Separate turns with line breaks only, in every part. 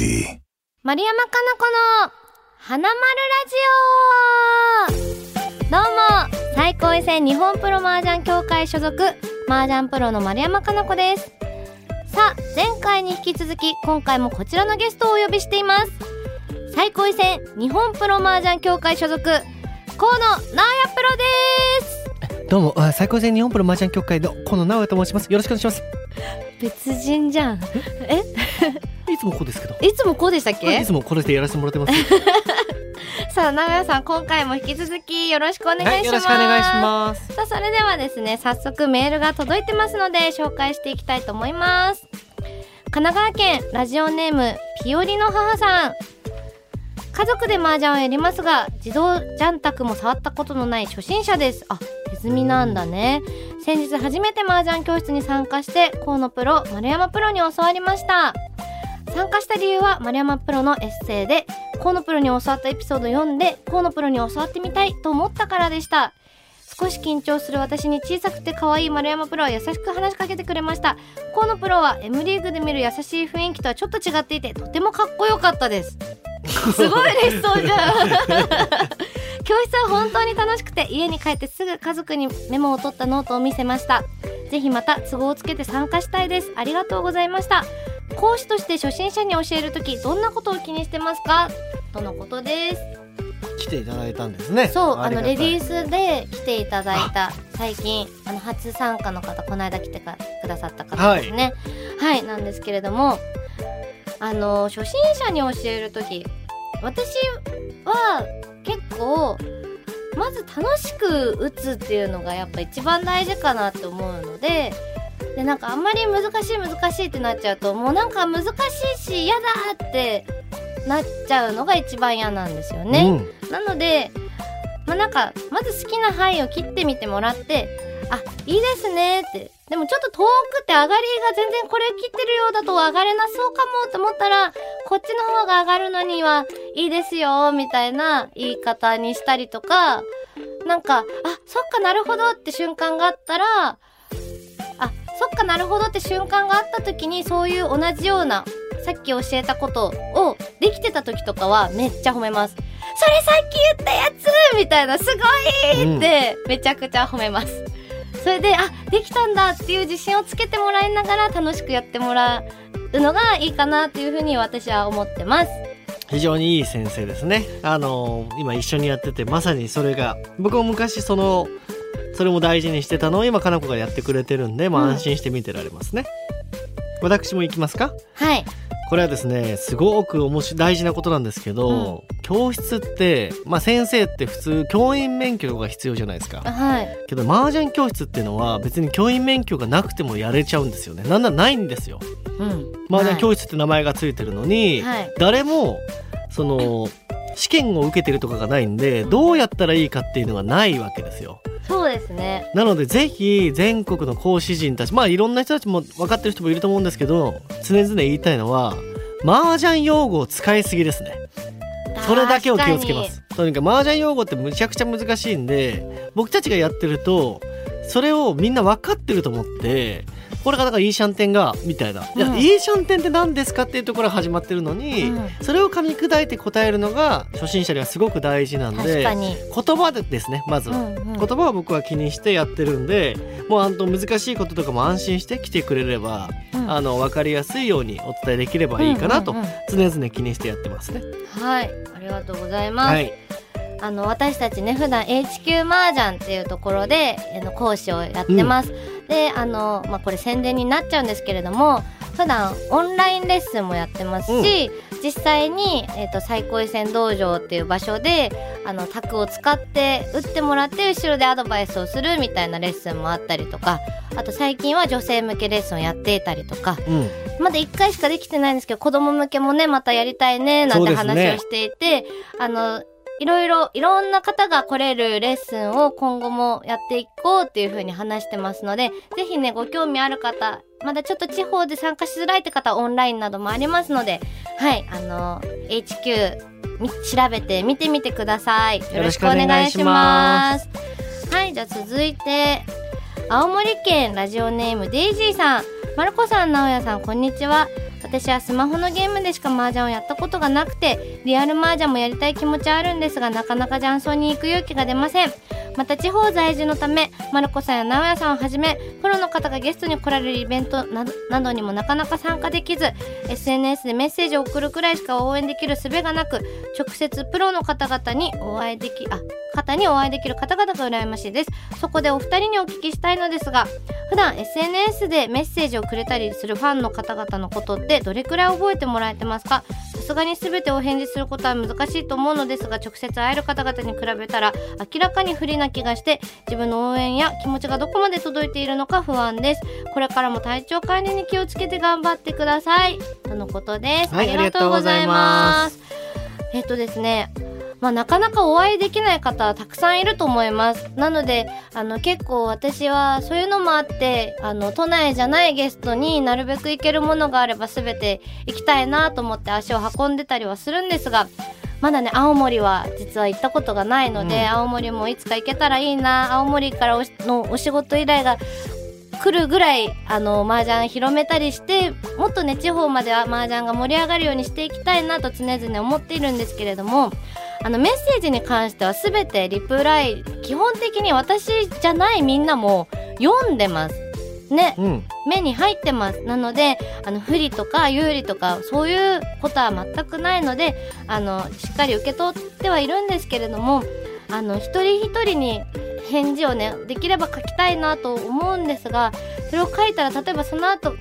melody.
丸山かな子の花丸ラジオどうも最高位戦日本プロ麻雀協会所属麻雀プロの丸山かな子ですさあ前回に引き続き今回もこちらのゲストをお呼びしています最高位戦日本プロ麻雀協会所属河野直也プロです
どうも、あ最高戦日本プロ麻雀協会の河野直也と申します。よろしくお願いします。
別人じゃんえ？
いつもこうですけど。
いつもこうでしたっけ？
いつもこれでやらせてもらってます。
さあ直也さん今回も引き続きよろしくお願いします、
はい、よろしくお願いします。
さあそれではですね早速メールが届いてますので紹介していきたいと思います神奈川県ラジオネームピオリの母さん家族で麻雀をやりますが自動ジャン卓も触ったことのない初心者です。あ手積みなんだね。先日初めて麻雀教室に参加して河野プロ丸山プロに教わりました。参加した理由は丸山プロのエッセイで河野プロに教わったエピソードを読んで河野プロに教わってみたいと思ったからでした。少し緊張する私に小さくて可愛い丸山プロは優しく話しかけてくれました。河野プロは M リーグで見る優しい雰囲気とはちょっと違っていてとてもかっこよかったです。すごい嬉しそうじゃん 教室は本当に楽しくて家に帰ってすぐ家族にメモを取ったノートを見せました。ぜひまた都合をつけて参加したいです。ありがとうございました。講師として初心者に教えるときどんなことを気にしてますか？とのことです
来ていただいたんですね。
そうあのレディー
ス。
スで来ていただいた最近あの初参加の方この間来てかくださった方ですねはい、なんですけれどもあの初心者に教える時私は結構まず楽しく打つっていうのがやっぱ一番大事かなって思うのででなんかあんまり難しい難しいってなっちゃうともうなんか難しいし嫌だってなっちゃうのが一番嫌なんですよね。
うん。
なので、まあ、なんか、まず好きな範囲を切ってみてもらって、あ、いいですねって。でもちょっと遠くて上がりが全然これ切ってるようだと上がれなそうかもと思ったら、こっちの方が上がるのにはいいですよ、みたいな言い方にしたりとか、なんか、あ、そっかなるほどって瞬間があったら、あ、そっかなるほどって瞬間があった時にそういう同じようなさっき教えたことをできてた時とかはめっちゃ褒めます。それさっき言ったやつみたいな、すごいってめちゃくちゃ褒めます。それで、あ、できたんだっていう自信をつけてもらいながら楽しくやってもらうのがいいかなっていうふうに私は思ってます。
非常にいい先生ですね。あの今一緒にやっててまさにそれが僕も昔そのそれも大事にしてたのを今かな子がやってくれてるんで、まあ
うん
安心して見てられますね。私も行きますか？
はい。
これはですねすごく面白い大事なことなんですけど、教室って、まあ、先生って普通教員免許が必要じゃないですか
はい。
けど麻雀教室っていうのは別に教員免許がなくてもやれちゃうんですよねなんならないんですよ
うん。
麻雀教室って名前がついてるのに、
はい。
誰もその試験を受けてるとかがないんでどうやったらいいかっていうのがないわけですよ。
そうですね。
なのでぜひ全国の講師陣たちまあいろんな人たちも分かってる人もいると思うんですけど常々言いたいのは麻雀用語を使いすぎですね。それだけを気をつけます。とにかく麻雀用語ってむちゃくちゃ難しいんで僕たちがやってるとそれをみんな分かってると思ってこれがだからいいシャンテンがみたいな、
うん
いいシャンテンって何ですかっていうところが始まってるのに、
うん
それを噛み砕いて答えるのが初心者にはすごく大事なんで。言葉でですねまずは、
うんうん
言葉は僕は気にしてやってるんでもうあんと難しいこととかも安心して来てくれれば、
うん
あの分かりやすいようにお伝えできればいいかなと常々気にしてやってますね。
はい。ありがとうございます。
はい、
あの私たちね普段 HQ 麻雀っていうところであの講師をやってます、であの、まあ、これ宣伝になっちゃうんですけれども普段オンラインレッスンもやってますし、実際に、えー、と最高位戦道場っていう場所であの卓を使って打ってもらって後ろでアドバイスをするみたいなレッスンもあったりとかあと最近は女性向けレッスンをやっていたりとか
うん。
まだ1回しかできてないんですけど子供向けもねまたやりたいねなんて話をしていて、あのいろいろいろんな方が来れるレッスンを今後もやっていこうっていう風に話してますのでぜひねご興味ある方まだちょっと地方で参加しづらいって方はオンラインなどもありますのではいあの HQ み調べて見てみてください。よろしくお願いします。はいじゃあ続いて青森県ラジオネームデイジーさん。マルコさん直哉さんこんにちは。私はスマホのゲームでしか麻雀をやったことがなくてリアル麻雀もやりたい気持ちはあるんですがなかなか雀荘に行く勇気が出ません。また地方在住のためマルコさんや直哉さんをはじめプロの方がゲストに来られるイベントなどなどにもなかなか参加できず SNS でメッセージを送るくらいしか応援できる術がなく直接プロの方々にお会いできあ方にお会いできる方々が羨ましいです。そこでお二人にお聞きしたいのですが普段 SNS でメッセージをくれたりするファンの方々のことってどれくらい覚えてもらえてますか？さすがに全てお返事することは難しいと思うのですが直接会える方々に比べたら明らかに不利な気がして自分の応援や気持ちがどこまで届いているのか不安です。これからも体調管理に気をつけて頑張ってください。とのことです、
はい
ありがとうございます。えっとですねまあ、なかなかお会いできない方たくさんいると思います。なので、あの、結構私はそういうのもあって、あの、都内じゃないゲストになるべく行けるものがあれば全て行きたいなと思って足を運んでたりはするんですが、まだね、青森は実は行ったことがないので、
うん
青森もいつか行けたらいいな、青森からのお仕事依頼が来るぐらいあの麻雀広めたりしてもっとね地方までは麻雀が盛り上がるようにしていきたいなと常々思っているんですけれどもあのメッセージに関しては全てリプライ基本的に私じゃないみんなも読んでます。ね。
うん。
目に入ってます。なのであの不利とか有利とかそういうことは全くないのであのしっかり受け取ってはいるんですけれどもあの一人一人に返事をねできれば書きたいなと思うんですがそれを書いたら例えばその後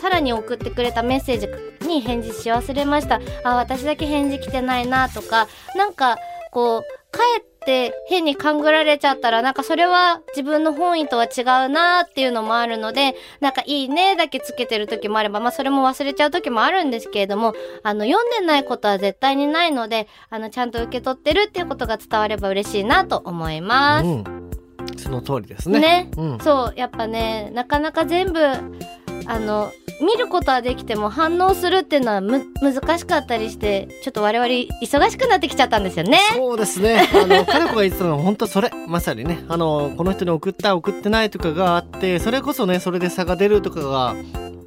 さらに送ってくれたメッセージに返事し忘れました。あ私だけ返事来てないなとかなんかこう帰って変に勘ぐられちゃったらなんかそれは自分の本意とは違うなっていうのもあるのでなんかいいねだけつけてる時もあればまあそれも忘れちゃう時もあるんですけれどもあの読んでないことは絶対にないのであのちゃんと受け取ってるっていうことが伝われば嬉しいなと思います。
うん。その通りですね。
ね。
うん。
そうやっぱねなかなか全部あの見ることはできても反応するっていうのはむ難しかったりしてちょっと我々忙しくなってきちゃったんですよね。
そうですね。あの、かな子が言ってたのは本当それ。まさにね。あの、この人に送った、送ってないとかがあって、それこそね、それで差が出るとかが、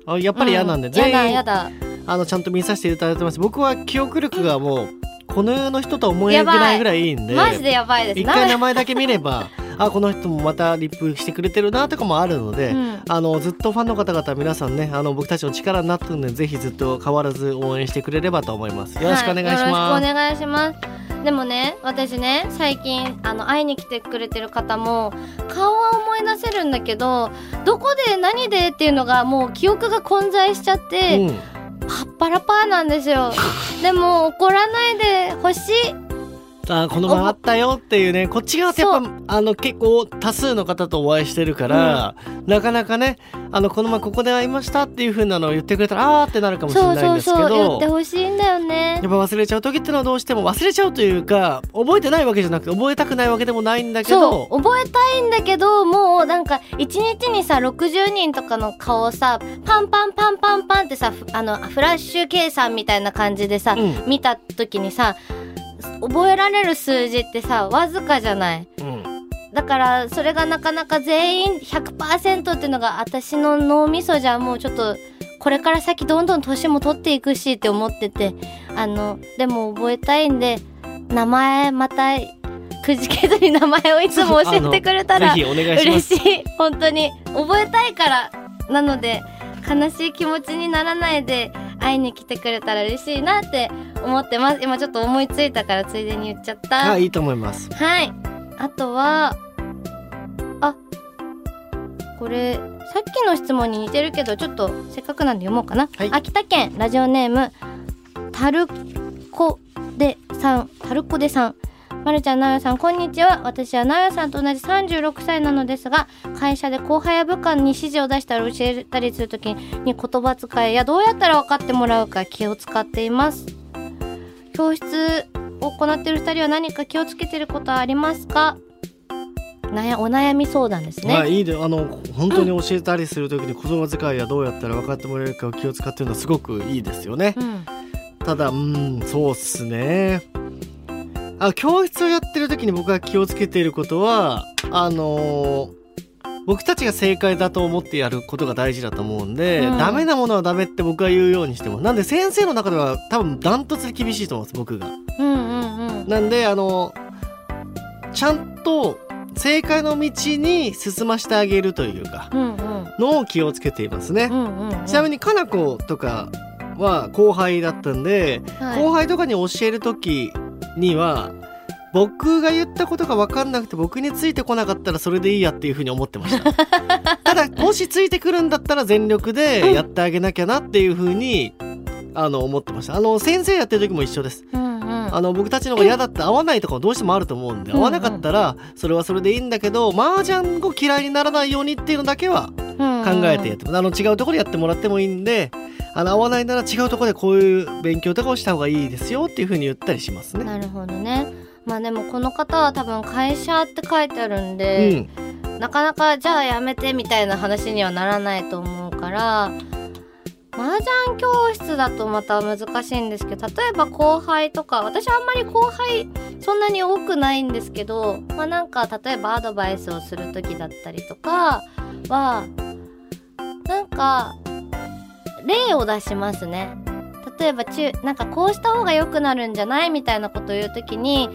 あやっぱり嫌なんで、
うやだ
全員、
やだ
あの、ちゃんと見させていただいてます。僕は記憶力がもう、この世の人とは思えないぐらいいいんで、
マジでやばいです
一回名
な
前だけ見れば、あ、この人もまたリップしてくれてるなとかもあるので、
うん。
あのずっとファンの方々皆さんねあの僕たちの力になってるのでぜひずっと変わらず応援してくれればと思います。よろしくお願いし
はよろ
ます、
しくお願いします。でもね私ね最近あの会いに来てくれてる方も顔は思い出せるんだけどどこで何でっていうのがもう記憶が混在しちゃって、
うん。
パッパラパーなんですよ。でも怒らないでほしい
あこの前あったよっていうねこっち側ってやっぱあの結構多数の方とお会いしてるから、なかなかねあのこの前ここで会いましたっていう風なのを言ってくれたらあーってなるかもしれないんですけど
そう言ってほしいんだよね。
やっぱ忘れちゃう時ってのはどうしても忘れちゃうというか覚えてないわけじゃなくて覚えたくないわけでもないんだけど
そう覚えたいんだけどもうなんか1日にさ60人とかの顔をさパンパンパンパンパンってさふあのフラッシュ計算みたいな感じでさ、
うん。
見た時にさ覚えられる数字ってさわずかじゃない。
うん。
だからそれがなかなか全員100%っていうのが私の脳みそじゃもうちょっとこれから先どんどん年も取っていくしって思っててあのでも覚えたいんで名前またくじけずに名前をいつも教えてくれたら 嬉しい。本当に。覚えたいから。なので悲しい気持ちにならないで会いに来てくれたら嬉しいなって思ってます今ちょっと思いついたからついでに言っちゃった
あいいと思います
はい。あとは、あ、これ、さっきの質問に似てるけど、ちょっとせっかくなんで読もうかな。
はい
秋田県ラジオネーム、タルコデさん、タルコデさん。まるちゃん、なよさん、こんにちは。私はなよさんと同じ36歳なのですが、会社で後輩や部下に指示を出したり教えたりするときに言葉遣いやどうやったら分かってもらうか気を使っています。教室を行っている二人は何か気をつけてることはありますか？なやお悩み相談ですね。
まあいいであの本当に教えたりする時に言葉遣いやどうやったら分かってもらえるかを気を使ってるのはすごくいいですよね。
うん、
ただうんそうっすね。あ教室をやってる時に僕が気をつけていることはあのー僕たちが正解だと思ってやることが大事だと思うんで、
うん。
ダメなものはダメって僕は言うようにしてもなんで先生の中では多分ダントツで厳しいと思います僕が。
うんうんうん。
なんであのちゃんと正解の道に進ましてあげるというか
うんうん。
のを気をつけていますね。
うんうんうん。
ちなみにかな子とかは後輩だったんで、
はい。
後輩とかに教える時には僕が言ったことが分かんなくて僕についてこなかったらそれでいいやっていうふうに思ってました。ただもしついてくるんだったら全力で やってあげなきゃなっていうふうにあの思ってました。あの先生やってる時も一緒です。
うんうん。
あの僕たちの方が嫌だって合わないとかもどうしてもあると思うんで
うん
合わなかったらそれはそれでいいんだけど麻雀を嫌いにならないようにっていうのだけは
うん
考えてやってあの違うところでやってもらってもいいんであの合わないなら違うところでこういう勉強とかをした方がいいですよっていうふうに言ったりしますね。
なるほどねまあでもこの方は多分会社って書いてあるん
う
で、
ん、
なかなかじゃあやめてみたいな話にはならないと思うから麻雀教室だとまた難しいんですけど例えば後輩とか私はあんまり後輩そんなに多くないんですけどまあなんか例えばアドバイスをする時だったりとかはなんか例を出しますね。例えば中なんかこうした方が良くなるんじゃないみたいなことを言う時に例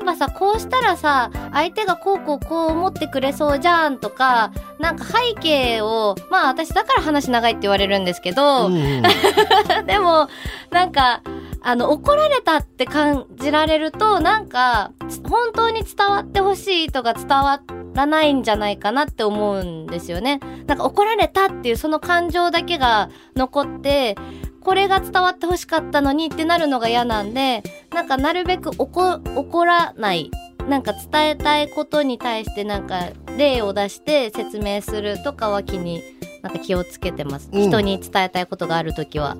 えばさこうしたらさ相手がこうこうこう思ってくれそうじゃんとかなんか背景をまあ私だから話長いって言われるんですけど、
うんうん
でもなんかあの怒られたって感じられるとなんかつ本当に伝わってほしい意図が伝わらないんじゃないかなって思うんですよね。なんか怒られたっていうその感情だけが残ってこれが伝わってほしかったのにってなるのが嫌なんでなんかなるべく怒怒らないなんか伝えたいことに対してなんか例を出して説明するとかは気になんか気をつけてます、人に伝えたいことがある時は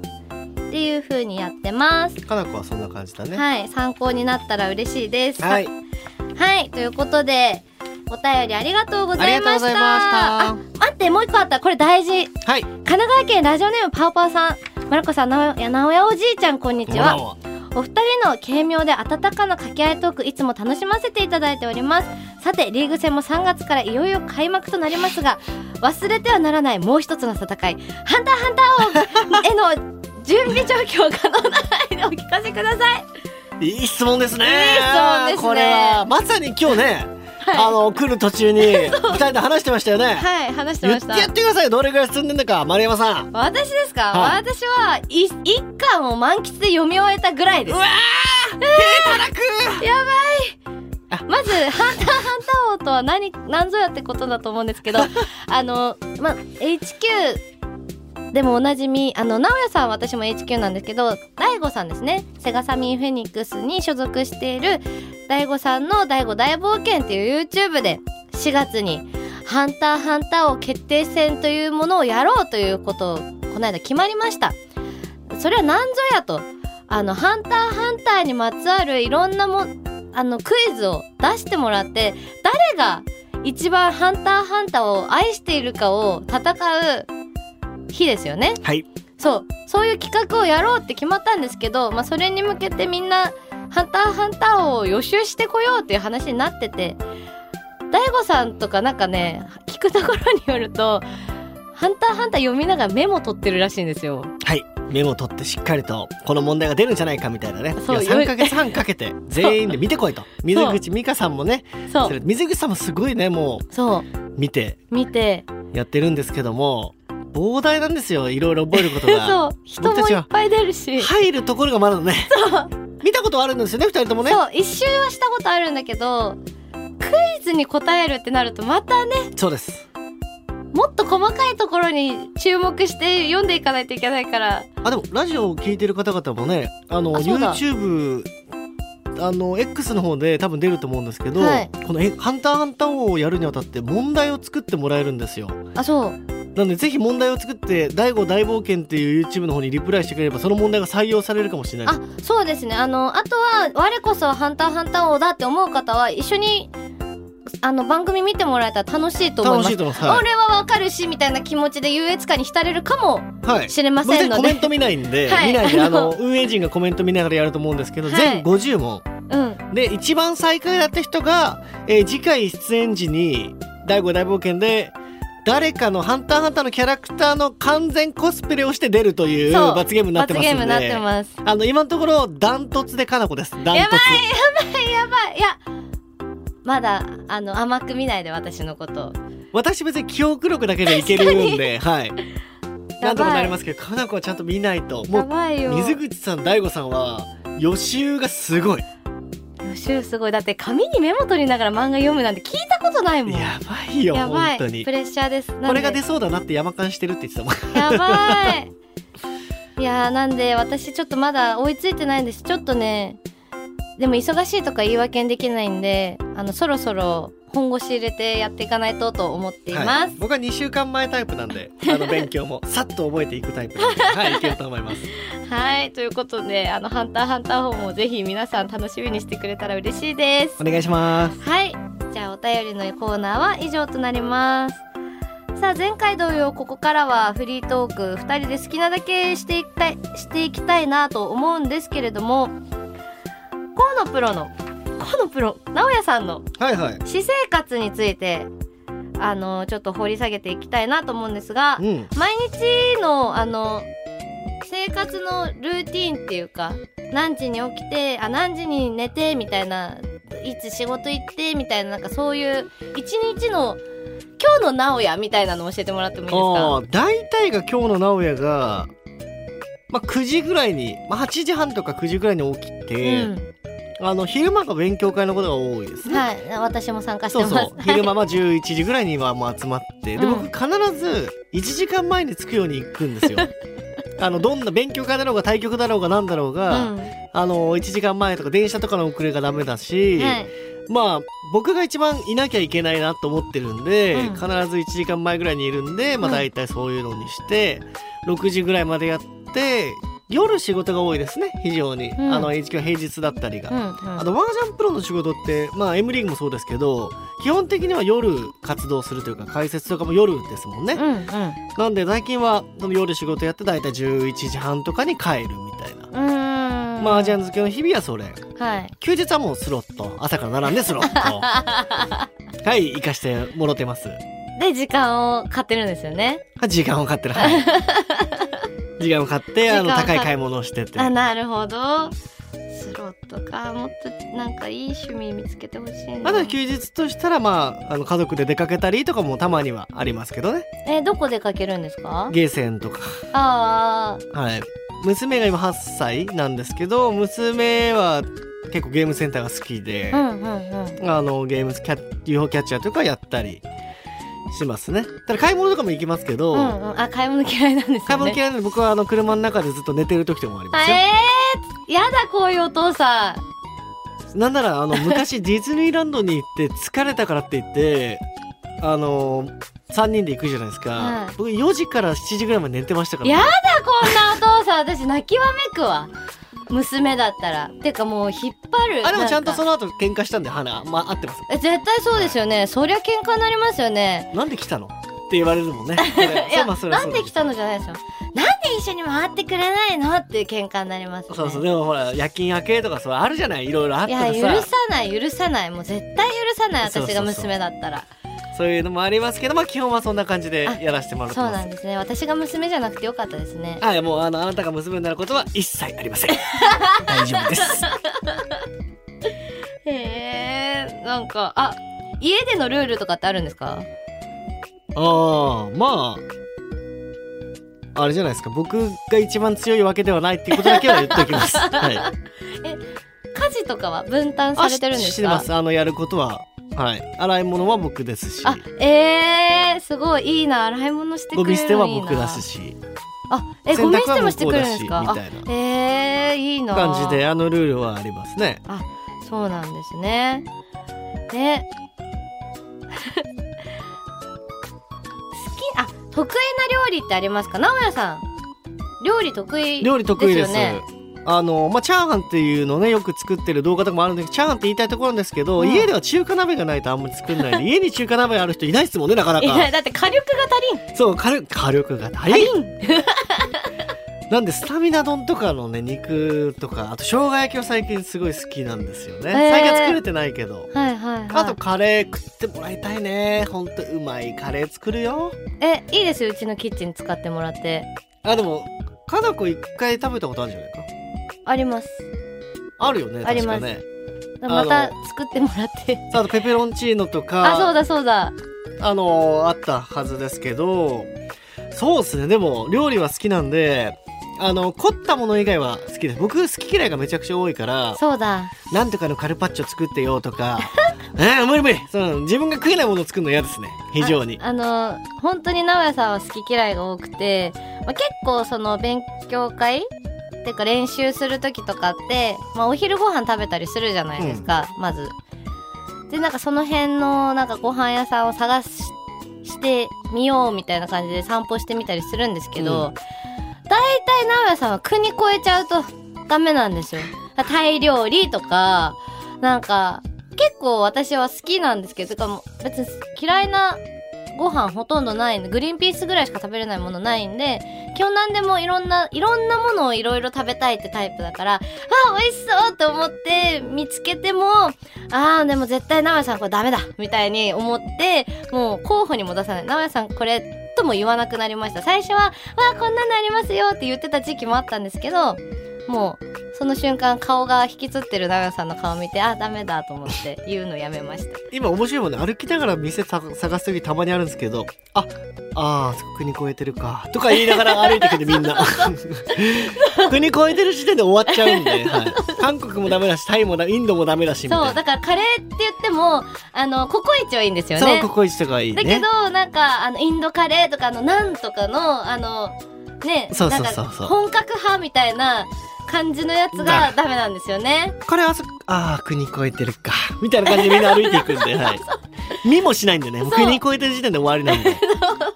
っていう風にやってます。
かな子はそんな感じだね。
はい参考になったら嬉しいです。
はい、
はいということでお便りありがとうございました。
あ
待ってもう一個あった。これ大事。
はい。
神奈川県ラジオネームパオパオさん。まるこさんなおやなおやおじいちゃんこんにちは。
は。
お二人の軽妙で温かな掛け合いトークいつも楽しませていただいております。さてリーグ戦も3月からいよいよ開幕となりますが忘れてはならないもう一つの戦い。ハンターハンター王への準備状況可能な範囲でお聞かせください
いい質問ですね。
いい質問ですね
これはまさに今日ね、あの来る途中に 二人で話してましたよね。
はい話して
言って
ました
やってください。どれぐらい進んでんだか、丸山さん。
私ですか、
はい
私はい一巻を満喫で読み終えたぐらいです
うわー、手たく。
まず「ハンターハンター王」とは何何ぞやってことだと思うんですけど あのまあ HQ でもおなじみあの直哉さんは私も HQ なんですけど大悟さんですね。セガサミーフェニックスに所属している大悟さんの「大悟大冒険」っていう YouTube で4月に「ハンターハンター王決定戦」というものをやろうということをこの間決まりました。それは何ぞやとあの「ハンターハンター」にまつわるいろんなもあのクイズを出してもらって誰が一番ハンターハンターを愛しているかを戦う日ですよね。
はい。
そうそういう企画をやろうって決まったんですけど、まあ、それに向けてみんな「ハンターハンター」を予習してこようっていう話になってて大悟さんとかなんかね聞くところによると「ハンターハンター」読みながらメモ取ってるらしいんですよ。
はい。メモ取ってしっかりとこの問題が出るんじゃないかみたいなね。
そう
いや3ヶ月半かけて 全員で見てこいと。水口美香さんもね、
そう
水口さんもすごいね、も
そう
う見て
見て
やってるんですけども、膨大なんですよ。いろいろ覚えることが。
そう人もいっぱい出るし。
入るところがまだね。見たことはあるんですよね、二人ともね。
そう一周はしたことあるんだけどクイズに答えるってなるとまたね
そうです。
もっと細かいところに注目して読んでいかないといけないから
あ、でもラジオを聞いてる方々もね、あの、YouTube、あの、X の方で多分出ると思うんですけど、
はい
このえハンターハンター王をやるにあたって問題を作ってもらえるんですよ。
あそう
なのでぜひ問題を作って「第5大冒険」っていう YouTube の方にリプライしてくれればその問題が採用されるかもしれない。
あそうですね。あのあとは我こそはハンターハンター王だって思う方は一緒にあの番組見てもらえたら楽しいと思います。
楽しいと思います、は
俺はわかるしみたいな気持ちで優越感に浸れるかも
いはい、
しれませんので。
僕コメント見ないんで、
はい。
見ないであ
の
運営陣がコメント見ながらやると思うんですけど、
はい。
全50問。
うん。
で一番最下位だった人が、えー次回出演時に「第5大冒険」で誰かのハンターハンターのキャラクターの完全コスプレをして出るという罰ゲームになってますので
罰ゲームになってます。
あの今のところダントツでかなこです。ダントツ。
やばいやばいい。やまだあの甘く見ないで私のこと。
私別に記憶力だけでいけるんではい。
やばい。
なんとかなりますけどかなこはちゃんと見ないと。も
や
う
ばいよ。
水口さん大悟さんは予習がすごい
予習すごい。だって紙にメモ取りながら漫画読むなんて聞いたことないもん。
やばいよ
やば
本当に。
いプレッシャーです。
これが出そうだなって山勘してるって言ってたもん。
やばい。いやーなんで私ちょっとまだ追いついてないんです。ちょっとねでも忙しいとか言い訳にできないんであのそろそろ本腰入れてやっていかないとと思っています、
はい、僕は2週間前タイプなんであの勉強も さっと覚えていくタイプなんで。はいいけると思います。
はいということであの「ハンターハンター」本もぜひ皆さん楽しみにしてくれたら嬉しいです。
お願いします。
はい。じゃあお便りのコーナーは以上となります。さあ前回同様ここからはフリートーク2人で好きなだけしていきたいしていきたいなと思うんですけれども河野プロの河野プロ直哉さんの私生活についてあのちょっと掘り下げていきたいなと思うんですが
うん。
毎日のあの生活のルーティンっていうか何時に起きてあ何時に寝てみたいないつ仕事行ってみたいななんかそういう一日の今日の直哉みたいなの教えてもらってもいいです
あ
か？
あ大体が今日の直哉がまあ9時ぐらいに、まあ、8時半とか9時ぐらいに起きて、
う
あの昼間が勉強会のことが多いです
ん、
ね、
はい。私も参加して
そう
ます。
そう 昼間は11時ぐらいにはもう集まって。で
うん。
僕必ず1時間前に着くように行くんですよ。あのどんな勉強会だろうが対局だろうがなんだろうが、
うん。
あの1時間前とか電車とかの遅れがダメだし、
はい。
まあ僕が一番いなきゃいけないなと思ってるんで、
うん。
必ず1時間前ぐらいにいるんで、まあ
うん。
大体そういうのにして、6時ぐらいまでやって夜仕事が多いですね非常に、
うん
あの平日だったりが。
うんうん
あと、麻雀プロの仕事って、まあ、M リーグもそうですけど、基本的には夜活動するというか、解説とかも夜ですもんね。
うんうん
なんで、最近は、その夜仕事やって、だいたい11時半とかに帰るみたいな。
うーん
麻雀漬けの日々はそれ。
はい
休日はもうスロット。朝から並んでスロット。はい、行かしてもろてます。
で時間を買ってるんですよね
あ時間を買ってる。はい。時間を買って、あの、高い買い物をしてて。
あなるほどスロットかもっとなんかいい趣味見つけてほしいな
まだ休日としたら、まあ、あの、家族で出かけたりとかもたまにはありますけどね。
えどこ出かけるんですか？
ゲーセンとか。
あ
はい。娘が今8歳なんですけど、娘は結構ゲームセンターが好きで
あ、うんうんうん
あの、ゲームキャッ、UFO キャッチャーとかやったりしますね。ただ買い物とかも行きますけど、
うんうん。あ買い物嫌いなんですよね。
買い物嫌いなので僕はあの車の中でずっと寝てる時とかもありますよ。
えー、やだこういうお父さん。
なんならあの昔 ディズニーランドに行って疲れたからって言って、あの3人で行くじゃないですか、
はい。
僕4時から7時ぐらいまで寝てましたから、
やだこんなお父さん。私泣きわめくわ娘だったら。てかもう引っ張る。
あでもちゃんとその後喧嘩したんで花、まあ、合ってます。
え絶対そうですよね。そりゃ喧嘩になりますよね。
なんで来たの？って言われるもんね。
いやなんで来たのじゃないですよ。なんで一緒に回ってくれないの？っていう喧嘩になりますね。
そうそう。でもほら夜勤明けとかそうあるじゃない？いろいろあっ
い
た
や許
らさ
さない許さない。もう絶対許さない
そうそうそう。
私が娘だったら。
そういうのもありますけどまあ基本はそんな感じで
あ
やらせてもらって
そうなんですね。私が娘じゃなくてよかったですね。
はいもうあのあなたが娘になることは一切ありません。大丈夫です。
へえなんかあ家でのルールとかってあるんですか？
ああまああれじゃないですか。僕が一番強いわけではないっていうことだけは言っておきます。はい。
家事とかは分担されてるんですか？
あししてます。あのやることははい。洗い物は僕ですし。
あえー、すごい。いいな。洗い物してくれるのいいな。
ゴミ捨ては僕ですし。
あえゴミ捨てもしてくれるんですか？
みたい
あえー、いいな。
感じであのルールはありますね。
あそうなんですね。で 好きあ得意な料理ってありますか？直哉さん。料理得意
料理得意です。
よね
あのまあチャーハンっていうのをねよく作ってる動画とかもあるんですけどチャーハンって言いたいところなんですけど、
うん。
家では中華鍋がないとあんまり作れないんで 家に中華鍋ある人いないですもんねなかないか
やだって火力が足りん。
そう火力火力が足
足
りん。なんでスタミナ丼とかのね肉とかあと生姜焼きを最近すごい好きなんですよね、
へー。
最近は作れてないけど。
はいはいはい。
あとカレー食ってもらいたいね。ほんとうまいカレー作るよ。
えいいですよ。うちのキッチン使ってもらって。
あでもかなこ一回食べたことあるんじゃないか
あります。
あるよね
あります。
確かね
また作ってもらって。
さああとペペロンチーノとか
あそうだそうだ。
あのあったはずですけどそうですね。でも料理は好きなんであの凝ったもの以外は好きです。僕好き嫌いがめちゃくちゃ多いから
そうだ。
なんとかのカルパッチョ作ってよとか。えー、無理無理。その自分が食えないものを作るの嫌ですね。非常に。
ああの本当に直哉さんは好き嫌いが多くて、まあ、結構その勉強会ってか練習する時とかって、まあ、お昼ご飯食べたりするじゃないですか、まず。でなんかその辺のなんかご飯屋さんを探ししてみようみたいな感じで散歩してみたりするんですけど、
うん。
大体直哉さんは国越えちゃうとダメなんですよ。タイ料理とかなんか結構私は好きなんですけどてかもう別に嫌いなご飯ほとんどないんでグリーンピースぐらいしか食べれないものないんで基本何でもいろんないろんなものをいろいろ食べたいってタイプだからあ美味しそうと思って見つけてもあーでも絶対直哉さんこれダメだみたいに思ってもう候補にも出さない。直哉さんこれとも言わなくなりました。最初はわあこんなのありますよって言ってた時期もあったんですけどもうその瞬間顔が引きつってる長さんの顔見てあダメだと思って言うのやめました。
今面白いもんね歩きながら店さ探す時たまにあるんですけどああー国越えてるかとか言いながら歩いてくるみんな。国越えてる時点で終わっちゃうんで、はい、韓国もダメだしタイもだインドもダメだしみたいな。
そうだからカレーって言ってもあのココイチはいいんですよね。
そうココイチとかいいね。
だけどなんかあのインドカレーとかあのナンとかのあのね
そうそうそうそう。
本格派みたいな感じのやつがダメなんですよね。
これあそこああ国越えてるか。みたいな感じでみんな歩いていくんで、はい、見もしないんでね。国越えてる時点で終わりなんで、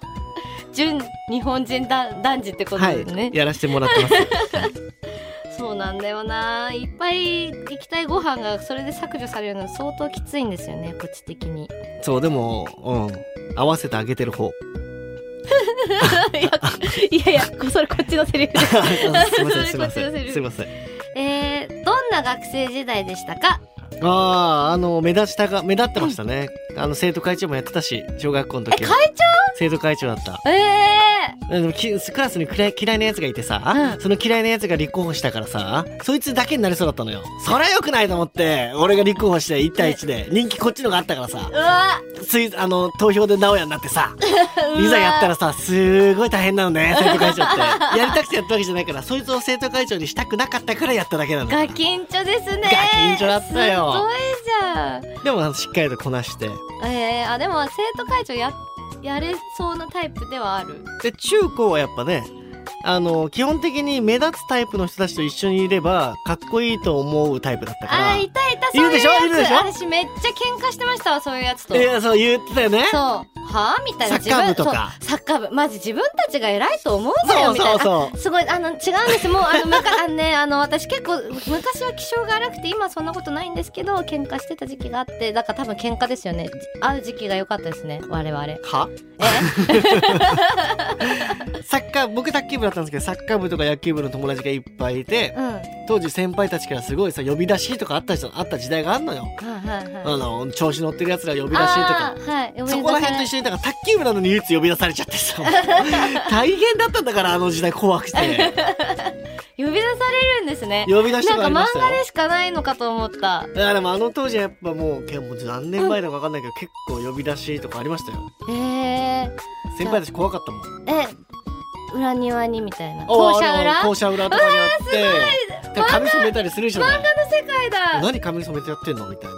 純日本人だ男児ってこと
は
ですね、
い、やらせてもらってます。
そうなんだよな。いっぱい行きたいご飯がそれで削除されるの相当きついんですよねこっち的に。
そうでもうん。合わせてあげてる方
いやいやそれこっちのセリフです。
すいませんすいません。すいません。
えー、どんな学生時代でしたか？
あああの目立ちたが目立ってましたね。あの生徒会長もやってたし小学校の時は。
会
生徒会長だった。
ええ
でもきクラスに嫌い嫌いなやつがいてさ、
うん。
その嫌いなやつが立候補したからさそいつだけになりそうだったのよ。それは良くないと思って俺が立候補して1対1で人気こっちのがあったからさ
ー、うわ。
ついあの投票で直哉になってさ いざやったらさすごい大変なのね生徒会長って。やりたくてやったわけじゃないからそいつを生徒会長にしたくなかったからやっただけなの
ガキンチョですね。
ガキンチョだったよ
すごいじゃん。
でもしっかりとこなして。
えー、あでも生徒会長ややれそうなタイプではある。
で中高はやっぱねあの基本的に目立つタイプの人たちと一緒にいればかっこいいと思うタイプだったから。
あーいたいた
いるでしょ？
そういうやつ。
いるでしょ？
私めっちゃ喧嘩してましたわそういうやつと。
いやそう言ってたよね。
そうはあ？みたいな。
サッカー部とか。
そう。サッカー部。マジ自分たちが偉いと思うなよ。みたいな。すごいあの違うんです。もうあのむかあのねあの私結構昔は気性が荒くて今はそんなことないんですけど喧嘩してた時期があってだから多分喧嘩ですよね。会う時期が良かったですね。我々。え？
は サッカー僕卓球部だったんですけどサッカー部とか野球部の友達がいっぱいいて
うん。は
当時先輩たちからすごいさ呼び出しとかあった人あった時代があんのよ。
いはいはい。
あの調子乗ってるやつら呼び出しとか。
はい。
そこら辺と一緒にだから卓球部なのに唯一呼び出されちゃってさ。大変だったんだからあの時代怖くて。
呼び出されるんですね。
呼び出しとかあ
なんか漫画でしかないのかと思った。
いやでもあの当時はやっぱもうけもう何年前だか分かんないけど、結構呼び出しとかありましたよ。
えー、
先輩たち怖かったもん。
え裏庭にみたいな。
お
校舎裏？
校舎裏とかにあってで髪染めたりするじゃない。
の世界だ。
何髪染めてやってんの？みたいな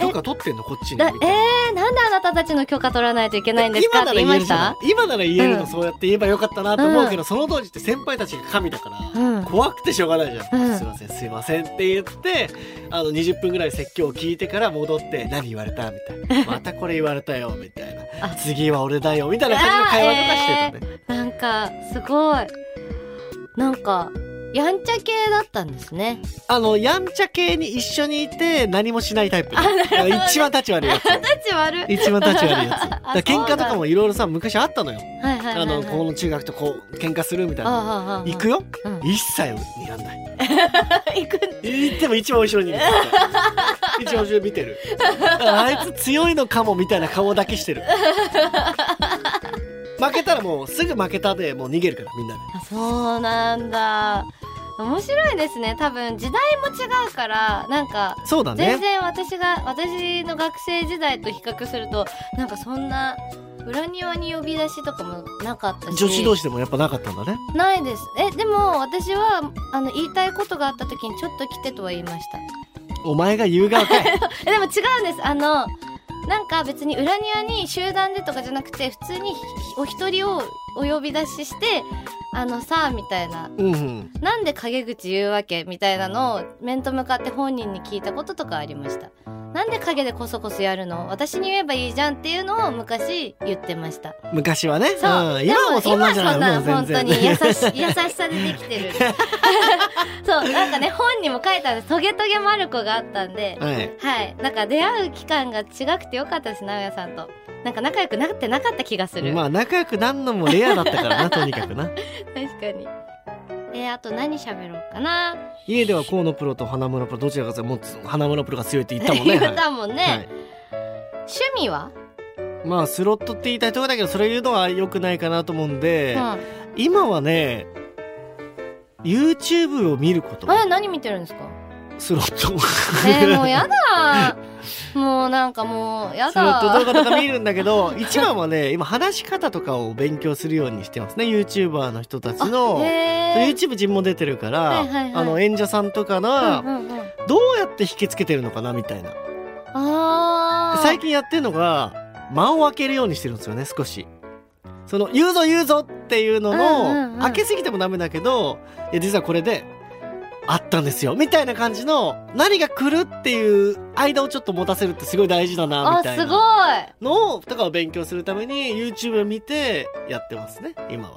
え
許可取ってんのこっちにみたいな。
えー、なんであなたたちの許可取らないといけないんですか？って言いました？
今なら言えるの、
うん。
そうやって言えばよかったなと思うけど、その当時って先輩たちが神だから、
うん。
怖くてしょうがないじゃん、
うん。
すいませんすいませんって言ってあの20分ぐらい説教を聞いてから戻って何言われたみたいな。またこれ言われたよみたいな。
あ。
次は俺だよみたいな感じの会話とかしてたね、
なんかすごい。なんかやんちゃ系だったんですね。
あのやんちゃ系に一緒にいて何もしないタイプ。一番立ち悪いやつ。
立ち悪い。
一番立ち悪いやつ。だ喧嘩とかもいろいろさ昔あったのよ。
はいはいはい、はい、
あのこの中学とこう喧嘩するみたいな。行くよ？
うん。
一切睨んない。
行く
行っても一番後ろにいる。一番後ろ見てる。あいつ強いのかもみたいな顔だけしてる負けたらもうすぐ負けたでもう逃げるからみんなで。
あそうなんだ。面白いですね。多分時代も違うからなんか
そうだね。
全然私が私の学生時代と比較するとなんかそんな裏庭に呼び出しとかもなかったし。
女子同士でもやっぱなかったんだね。
ないです。えでも私はあの言いたいことがあった時にちょっと来てとは言いました。
お前が言う側かい。
えでも違うんです。あのなんか別に裏庭に集団でとかじゃなくて普通にひお一人をお呼び出ししてあのさみたいな。
うんうん。
なんで陰口言うわけ？みたいなのを面と向かって本人に聞いたこととかありましたなんで陰でコソコソやるの？私に言えばいいじゃんっていうのを昔言ってました。
昔はね。
そう、
ん、今もそんなんじゃない
今そんな本当
全
に優
然
し 優しさでできてる。そう。なんかね本にも書いてあるトゲトゲマルコがあったんで。
はい。
はい。なんか出会う期間が違くてよかったです直哉さんと。なんか仲良くなってなかった気がする、
まあ仲良くなんのもレアだったからなとにかくな。
確かにえー、あと何喋ろうかな。
家では河野プロと花村プロどちらかというともう花村プロが強いって言ったもんね、
言
は
ったもんね、
いはい。
趣味は、
まあスロットって言いたいところだけどそれ言うのは良くないかなと思うんで、
うん、
今はね YouTube を見ること。
あれ何見てるんですか？
スロット。
えー、もうやだ。もうなんかもうや
スロット動
だ
画とか見るんだけど一番はね今話し方とかを勉強するようにしてますね YouTuber の人たちの。YouTube 自分も出てるから、
はいはいはい。
あの演者さんとか
うん
が
うんうん。
どうやって引きつけてるのかなみたいな。
あー。
最近やってるのが間を空けるようにしてるんですよね少し。その言うぞ言うぞっていうの
うんうんうん
の開けすぎてもダメだけどいや実はこれであったんですよみたいな感じの何が来るっていう間をちょっと持たせるってすごい大事だなみたい
あすごい。
なのをとかを勉強するために YouTube を見てやってますね今は。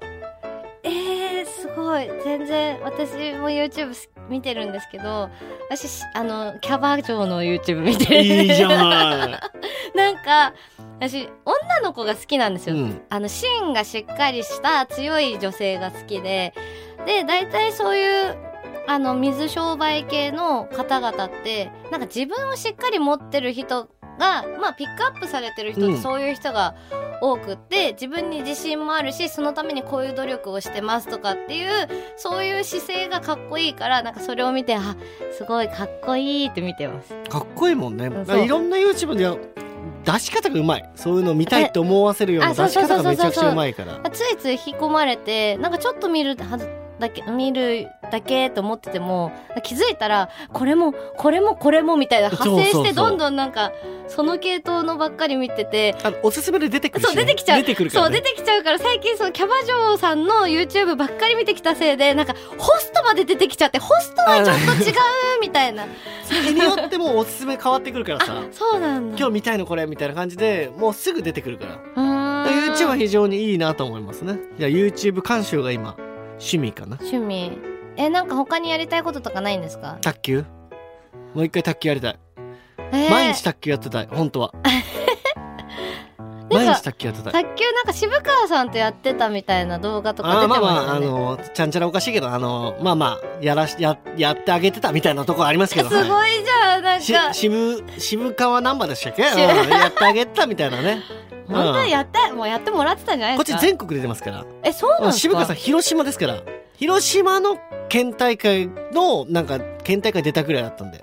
えー、すごい。全然私も YouTube 見てるんですけど私しあのキャバ嬢の YouTube 見てる
いいじゃない、
なんか私女の子が好きなんですよ、
うん、
あの芯がしっかりした強い女性が好きで。で大体そういうあの水商売系の方々ってなんか自分をしっかり持ってる人がまあピックアップされてる人っ
うん。
てそういう人が多くって、自分に自信もあるしそのためにこういう努力をしてますとかっていうそういう姿勢がかっこいいからなんかそれを見てあすごいかっこいいって見てます。
かっこいいもんね。いろんな YouTube では出し方がうまい。そういうのを見たいって思わせるような出し方がめちゃくちゃうまいから。
ついつい引き込まれてなんかちょっと見るはずだけ見るだけと思ってても気づいたらこれもこれもこれもみたいな派生してどんどんなんかその系統のばっかり見てて
あのおすすめで出てくるしね、
そう出てきちゃう。
出てくるから、ね、
そう出てきちゃうから最近そのキャバ嬢さんの YouTube ばっかり見てきたせいでなんかホストまで出てきちゃってホストはちょっと違うみたいな。
日によってもうおすすめ変わってくるからさ。
そうなんだ。
今日見たいのこれみたいな感じでもうすぐ出てくるから。
うーん。
YouTube は非常にいいなと思いますね。じゃあ YouTube 鑑賞が今趣味かな？
趣味。えなんか他にやりたいこととかないんですか、
卓球？もう一回卓球やりたい、
えー。
毎日卓球やってたい本当は。毎日卓球やってたい。
卓球なんか渋川さんとやってたみたいな動画とか出て
まあまああ
ましたね。
のちゃんちゃらおかしいけどあのまあまあやらしややってあげてたみたいなところありますけど。
すごいじゃんなん
し
か
渋渋川ナンバーでしたっけ、うん
し
やってあげてたみたいなね
本当にやってもうやってもらってたんじゃない
こっ
ですか？
ち全国出てますから
えそうなんですか？
渋川さん広島ですから広島の県大会のなんか県大会出たぐらいだったんで、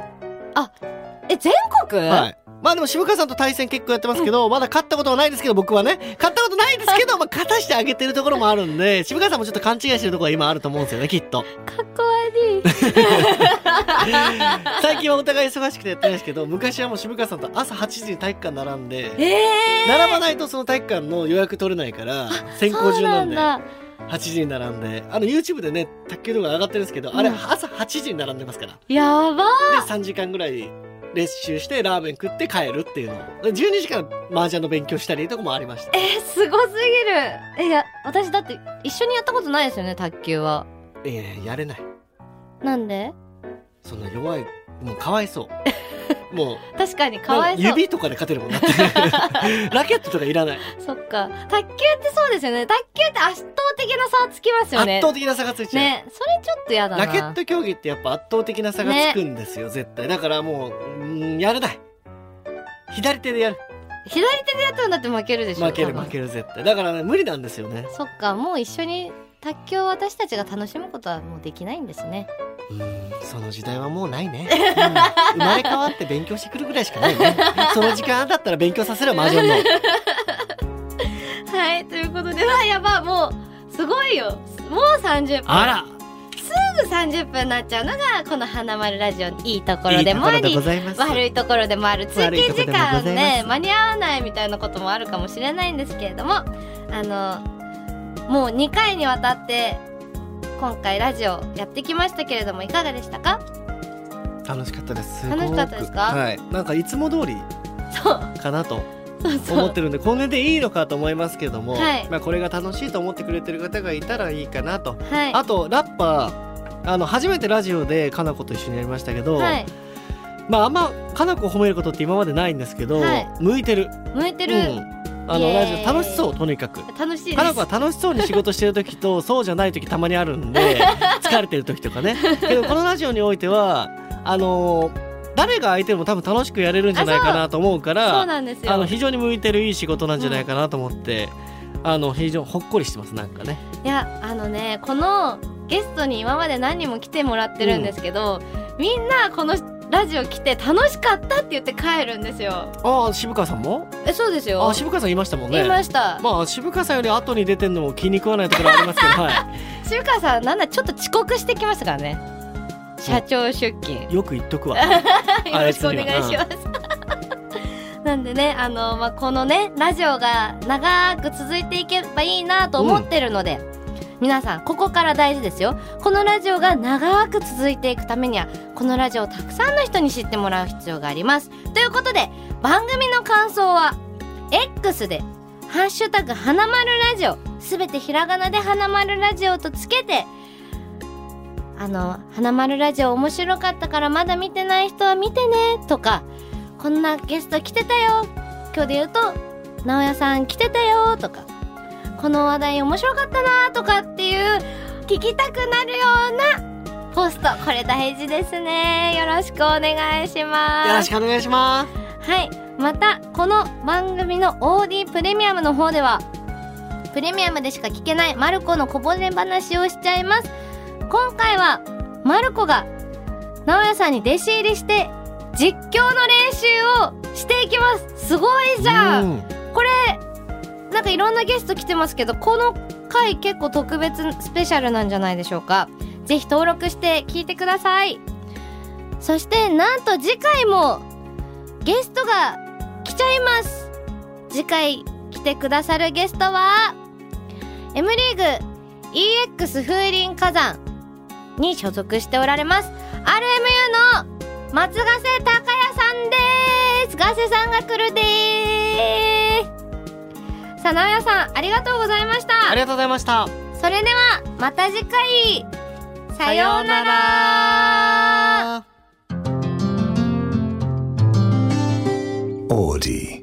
え全国？
はいまあでも渋川さんと対戦結構やってますけど、まだ勝ったことはないですけど僕はね勝ったことないですけど、まあ勝たしてあげてるところもあるんで 渋川さんもちょっと勘違いしてるところは今あると思うんですよねきっと
かっこ悪い。
最近はお互い忙しくてやってないですけど昔はもう渋川さんと朝8時に体育館並んで
えー。
並ばないとその体育館の予約取れないから先行
そう
順なんで
だ。
8時に並んであの YouTube でね卓球動画上がってるんですけど、あれ
うん
朝8時に並んでますから
やば。
で3時間ぐらい練習してラーメン食って帰るっていうのを12時から麻雀の勉強したりとかもありました。
えー、すごすぎる。えいや私だって一緒にやったことないですよね卓球は。
いやいややれない。
なんで？
そんな弱いもうかわいそうもう
確かにかわいそう。
指とかで勝てるもんだって。ラケットとかいらない。
そっか。卓球ってそうですよね。卓球って圧倒的な差つきますよね。
圧倒的な差がついちゃう、
ね。それちょっとやだな。
ラケット競技ってやっぱ圧倒的な差がつくんですよ、絶対。だからもううんやれな。い左手でやる。
左手でやったらだって負けるでしょ。
負ける負ける絶対。だからね無理なんですよね。
そっか。もう一緒に卓球を私たちが楽しむことはもうできないんですね。
うんその時代はもうないね、うん。生まれ変わって勉強してくるぐらいしかないね。その時間だったら勉強させる麻雀の。
はいということでわやばもうすごいよ。もう30分。
あら。
すぐ30分になっちゃうのがこの花丸ラジオのいいところ
で
でもあり悪いところでもある通勤時間ね間に合わないみたいなこともあるかもしれないんですけれどもあのもう2回にわたって今回ラジオやってきましたけれどもいかがでしたか？
楽しかったです。
楽しかったですか？
はい。なんかいつも通りかなと思ってるんでこれでいいのかと思いますけども、
はい。
まあ、これが楽しいと思ってくれてる方がいたらいいかなと。
はい。
あとラッパーあの初めてラジオでかな子と一緒にやりましたけど、
はい。
まああんまかな子を褒めることって今までないんですけど、
はい。
向いてる、
向いてる、
うん、あのラジオ楽しそうとにかく。
楽しいです。
かな子は楽しそうに仕事してる時と そうじゃない時たまにあるんで 疲れてる時とかね。けどこのラジオにおいてはあのー誰が相手も多分楽しくやれるんじゃないかなと思うか
そう
ら
なんですよ。
あの非常に向いてるいい仕事なんじゃないかなと思って、あの非常にほっこりしてますなんかね。
いやあのねこのゲストに今まで何人も来てもらってるんですけど、みんなこのラジオ来て楽しかったって言って帰るんですよ。
ああ渋川さんも？
えそうですよ。
あ渋川さんいましたもんね。
言いました、
まあ渋川さんより後に出てんのも気に食わないところありますけど、は
渋川さんなんだちょっと遅刻してきましたからね社長出勤。
い、よく言っとくわ。
よろしくお願いします。なんでね、あの、まあ、このね、ラジオが長く続いていけばいいなと思ってるので、皆さん、ここから大事ですよ。このラジオが長く続いていくためには、このラジオをたくさんの人に知ってもらう必要があります。ということで、番組の感想は、X で、ハッシュタグ、花丸ラジオ、すべてひらがなで花丸ラジオとつけて、あの、花丸ラジオ面白かったからまだ見てない人は見てねとか、こんなゲスト来てたよ今日で言うと、直哉さん来てたよとか、この話題面白かったなとかっていう、聞きたくなるようなポスト、これ大事ですね。よろしくお願いします。
よろしくお願いしま
はい。また、この番組の OD プレミアムの方では、プレミアムでしか聞けないマルコのこぼれ話をしちゃいます。今回は、マルコが、直哉さんに弟子入りして、実況の練習をしていきます。すごい
す
じゃん、
うん
これ、なんかいろんなゲスト来てますけど、この回結構特別スペシャルなんじゃないでしょうか。ぜひ登録して聞いてください。そして、なんと次回も、ゲストが来ちゃいます次回来てくださるゲストは M リーグ EX 風林火山に所属しておられます RMU の松ヶ瀬隆也さんですガセさんが来るでーすさあ直哉さんありがとうございました。
ありがとうございました。
それではまた次回。さようなら。
ら。
Audi.